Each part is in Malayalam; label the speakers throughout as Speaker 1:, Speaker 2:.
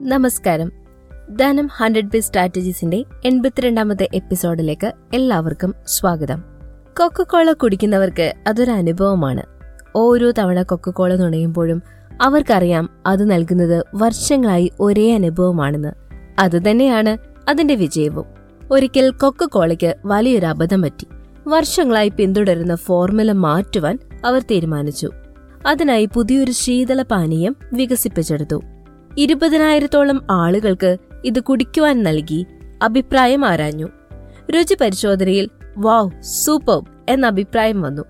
Speaker 1: നമസ്കാരം. ധനം ഹൺഡ്രഡ് ബി സ്ട്രാറ്റജീസിന്റെ എൺപത്തിരണ്ടാമത്തെ എപ്പിസോഡിലേക്ക് എല്ലാവർക്കും സ്വാഗതം. കൊക്കക്കോള കുടിക്കുന്നവർക്ക് അതൊരു അനുഭവമാണ്. ഓരോ തവണ കൊക്കക്കോള നുണയുമ്പോഴും അവർക്കറിയാം അത് നൽകുന്നത് വർഷങ്ങളായി ഒരേ അനുഭവമാണെന്ന്. അതുതന്നെയാണ് അതിന്റെ വിജയവും. ഒരിക്കൽ കൊക്കക്കോളയ്ക്ക് വലിയൊരു അബദ്ധം പറ്റി. വർഷങ്ങളായി പിന്തുടരുന്ന ഫോർമുല മാറ്റുവാൻ അവർ തീരുമാനിച്ചു. അതിനായി പുതിയൊരു ശീതള പാനീയം വികസിപ്പിച്ചെടുത്തു. ഇരുപതിനായിരത്തോളം ആളുകൾക്ക് ഇത് കുടിക്കുവാൻ നൽകി അഭിപ്രായം ആരാഞ്ഞു. രുചി പരിശോധനയിൽ വാവ് സൂപ്പർ എന്ന അഭിപ്രായം വന്നു.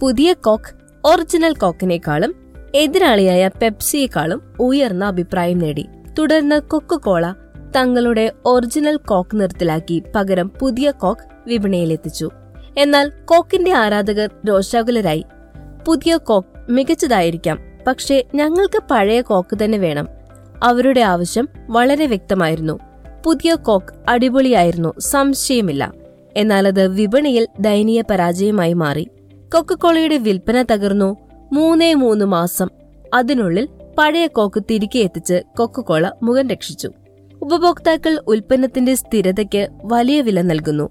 Speaker 1: പുതിയ കോക്ക് ഒറിജിനൽ കോക്കിനേക്കാളും എതിരാളിയായ പെപ്സിയേക്കാളും ഉയർന്ന അഭിപ്രായം നേടി. തുടർന്ന് കൊക്കക്കോള തങ്ങളുടെ ഒറിജിനൽ കോക്ക് നിർത്തലാക്കി പകരം പുതിയ കോക്ക് വിപണിയിലെത്തിച്ചു. എന്നാൽ കോക്കിന്റെ ആരാധകർ രോഷാകുലരായി. പുതിയ കോക്ക് മികച്ചതായിരിക്കാം പക്ഷേ ഞങ്ങൾക്ക് പഴയ കോക്ക് തന്നെ വേണം അവരുടെ ആവശ്യം വളരെ വ്യക്തമായിരുന്നു. പുതിയ കോക്ക് അടിപൊളിയായിരുന്നു സംശയമില്ല. എന്നാൽ അത് വിപണിയിൽ ദയനീയ പരാജയമായി മാറി. കൊക്കക്കോളയുടെ വിൽപ്പന തകർന്നു മൂന്നേ മൂന്ന് മാസം. അതിനുള്ളിൽ പഴയ കോക്ക് തിരികെ എത്തിച്ച് കൊക്കക്കോള മുഖം രക്ഷിച്ചു. ഉപഭോക്താക്കൾ ഉൽപ്പന്നത്തിന്റെ സ്ഥിരതയ്ക്ക് വലിയ വില നൽകുന്നു.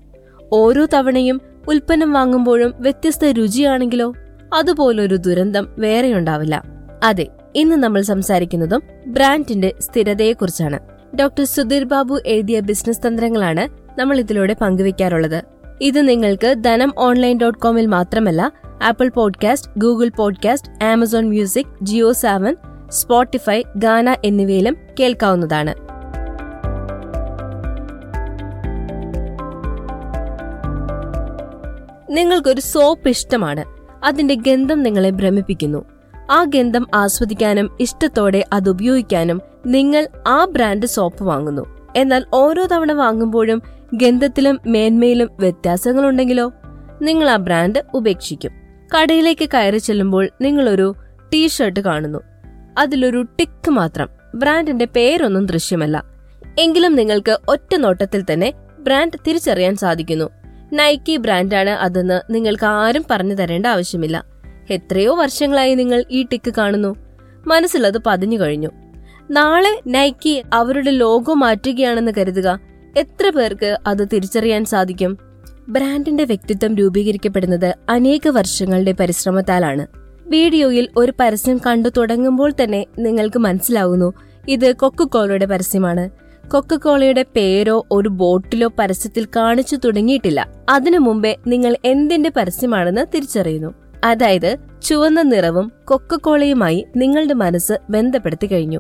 Speaker 1: ഓരോ തവണയും ഉൽപ്പന്നം വാങ്ങുമ്പോഴും വ്യത്യസ്ത രുചിയാണെങ്കിലോ അതുപോലൊരു ദുരന്തം വേറെയുണ്ടാവില്ല. അതെ ഇന്ന് നമ്മൾ സംസാരിക്കുന്നതും ബ്രാൻഡിന്റെ സ്ഥിരതയെക്കുറിച്ചാണ്. ഡോക്ടർ സുധീർ ബാബു എഴുതിയ ബിസിനസ് തന്ത്രങ്ങളാണ് നമ്മൾ ഇതിലൂടെ പങ്കുവയ്ക്കാറുള്ളത്. ഇത് നിങ്ങൾക്ക് ധനം ഓൺലൈൻ ഡോട്ട് കോമിൽ മാത്രമല്ല Apple podcast Google podcast Amazon music Jio Saavn Spotify Gaana എന്നിവയിലും കേൾക്കാവുന്നതാണ്. നിങ്ങൾക്കൊരു സോപ്പ് ഇഷ്ടമാണ്. അതിന്റെ ഗന്ധം നിങ്ങളെ ഭ്രമിപ്പിക്കുന്നു. ആ ഗന്ധം ആസ്വദിക്കാനും ഇഷ്ടത്തോടെ അത് ഉപയോഗിക്കാനും നിങ്ങൾ ആ ബ്രാൻഡ് സോപ്പ് വാങ്ങുന്നു. എന്നാൽ ഓരോ തവണ വാങ്ങുമ്പോഴും ഗന്ധത്തിലും മേന്മയിലും വ്യത്യാസങ്ങളുണ്ടെങ്കിലോ? നിങ്ങൾ ആ ബ്രാൻഡ് ഉപേക്ഷിക്കും. കടയിലേക്ക് കയറി ചെല്ലുമ്പോൾ നിങ്ങളൊരു ടീഷർട്ട് കാണുന്നു. അതിലൊരു ടിക്ക് മാത്രം. ബ്രാൻഡിന്റെ പേരൊന്നും ദൃശ്യമല്ല. എങ്കിലും നിങ്ങൾക്ക് ഒറ്റ നോട്ടത്തിൽ തന്നെ ബ്രാൻഡ് തിരിച്ചറിയാൻ സാധിക്കുന്നു. നൈക്കി ബ്രാൻഡാണ് അതെന്ന് നിങ്ങൾക്ക് ആരും പറഞ്ഞു തരേണ്ട ആവശ്യമില്ല. എത്രയോ വർഷങ്ങളായി നിങ്ങൾ ഈ ടിക്ക് കാണുന്നു. മനസ്സിലത് പതിഞ്ഞു കഴിഞ്ഞു. നാളെ നൈക്കി അവരുടെ ലോഗോ മാറ്റുകയാണെന്ന് കരുതുക. എത്ര പേർക്ക് അത് തിരിച്ചറിയാൻ സാധിക്കും? ബ്രാൻഡിന്റെ വ്യക്തിത്വം രൂപീകരിക്കപ്പെടുന്നത് അനേക വർഷങ്ങളുടെ പരിശ്രമത്താലാണ്. വീഡിയോയിൽ ഒരു പരസ്യം കണ്ടു തുടങ്ങുമ്പോൾ തന്നെ നിങ്ങൾക്ക് മനസ്സിലാവുന്നു ഇത് കൊക്കക്കോളയുടെ പരസ്യമാണ്. കൊക്കക്കോളയുടെ പേരോ ഒരു ബോട്ടിലോ പരസ്യത്തിൽ കാണിച്ചു തുടങ്ങിയിട്ടില്ല. അതിനു മുമ്പേ നിങ്ങൾ എന്തിന്റെ പരസ്യമാണെന്ന് തിരിച്ചറിയുന്നു. അതായത് ചുവന്ന നിറവും കൊക്കക്കോളയുമായി നിങ്ങളുടെ മനസ്സ് ബന്ധപ്പെടുത്തി കഴിഞ്ഞു.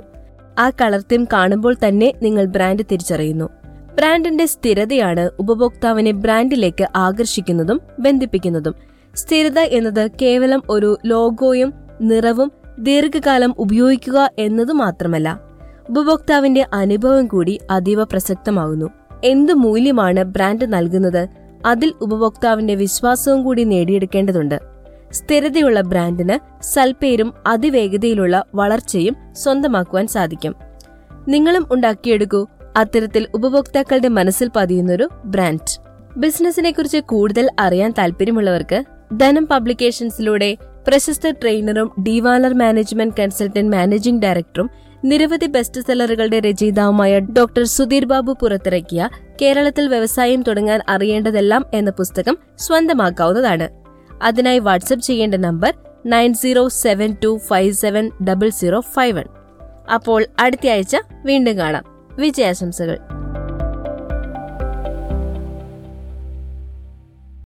Speaker 1: ആ കളർ തീം കാണുമ്പോൾ തന്നെ നിങ്ങൾ ബ്രാൻഡ് തിരിച്ചറിയുന്നു. ബ്രാൻഡിന്റെ സ്ഥിരതയാണ് ഉപഭോക്താവിനെ ബ്രാൻഡിലേക്ക് ആകർഷിക്കുന്നതും ബന്ധിപ്പിക്കുന്നതും. സ്ഥിരത എന്നത് കേവലം ഒരു ലോഗോയും നിറവും ദീർഘകാലം ഉപയോഗിക്കുക എന്നതു മാത്രമല്ല. ഉപഭോക്താവിന്റെ അനുഭവം കൂടി അതീവ പ്രസക്തമാകുന്നു എന്ത് മൂല്യമാണ് ബ്രാൻഡ് നൽകുന്നത്? അതിൽ ഉപഭോക്താവിന്റെ വിശ്വാസവും കൂടി നേടിയെടുക്കേണ്ടതുണ്ട്. സ്ഥിരതയുള്ള ബ്രാൻഡിന് സൽപ്പേരും അതിവേഗതയിലുള്ള വളർച്ചയും സ്വന്തമാക്കുവാൻ സാധിക്കും. നിങ്ങളും ഉണ്ടാക്കിയെടുക്കൂ അത്തരത്തിൽ ഉപഭോക്താക്കളുടെ മനസ്സിൽ പതിയുന്നൊരു ബ്രാൻഡ്. ബിസിനസിനെ കുറിച്ച് കൂടുതൽ അറിയാൻ താല്പര്യമുള്ളവർക്ക് ധനം പബ്ലിക്കേഷൻസിലൂടെ പ്രശസ്ത ട്രെയിനറും ഡിവാലർ മാനേജ്മെന്റ് കൺസൾട്ടന്റ് മാനേജിംഗ് ഡയറക്ടറും നിരവധി ബെസ്റ്റ് സെല്ലറുകളുടെ രചയിതാവുമായ ഡോക്ടർ സുധീർ ബാബു പുറത്തിറക്കിയ കേരളത്തിൽ വ്യവസായം തുടങ്ങാൻ അറിയേണ്ടതെല്ലാം എന്ന പുസ്തകം സ്വന്തമാക്കാവുന്നതാണ്. അതിനായി വാട്സപ്പ് ചെയ്യേണ്ട number nine zero seven two five seven double zero five one. അപ്പോൾ അടുത്ത ആഴ്ച വീണ്ടും കാണാം. വിജയാശംസകൾ.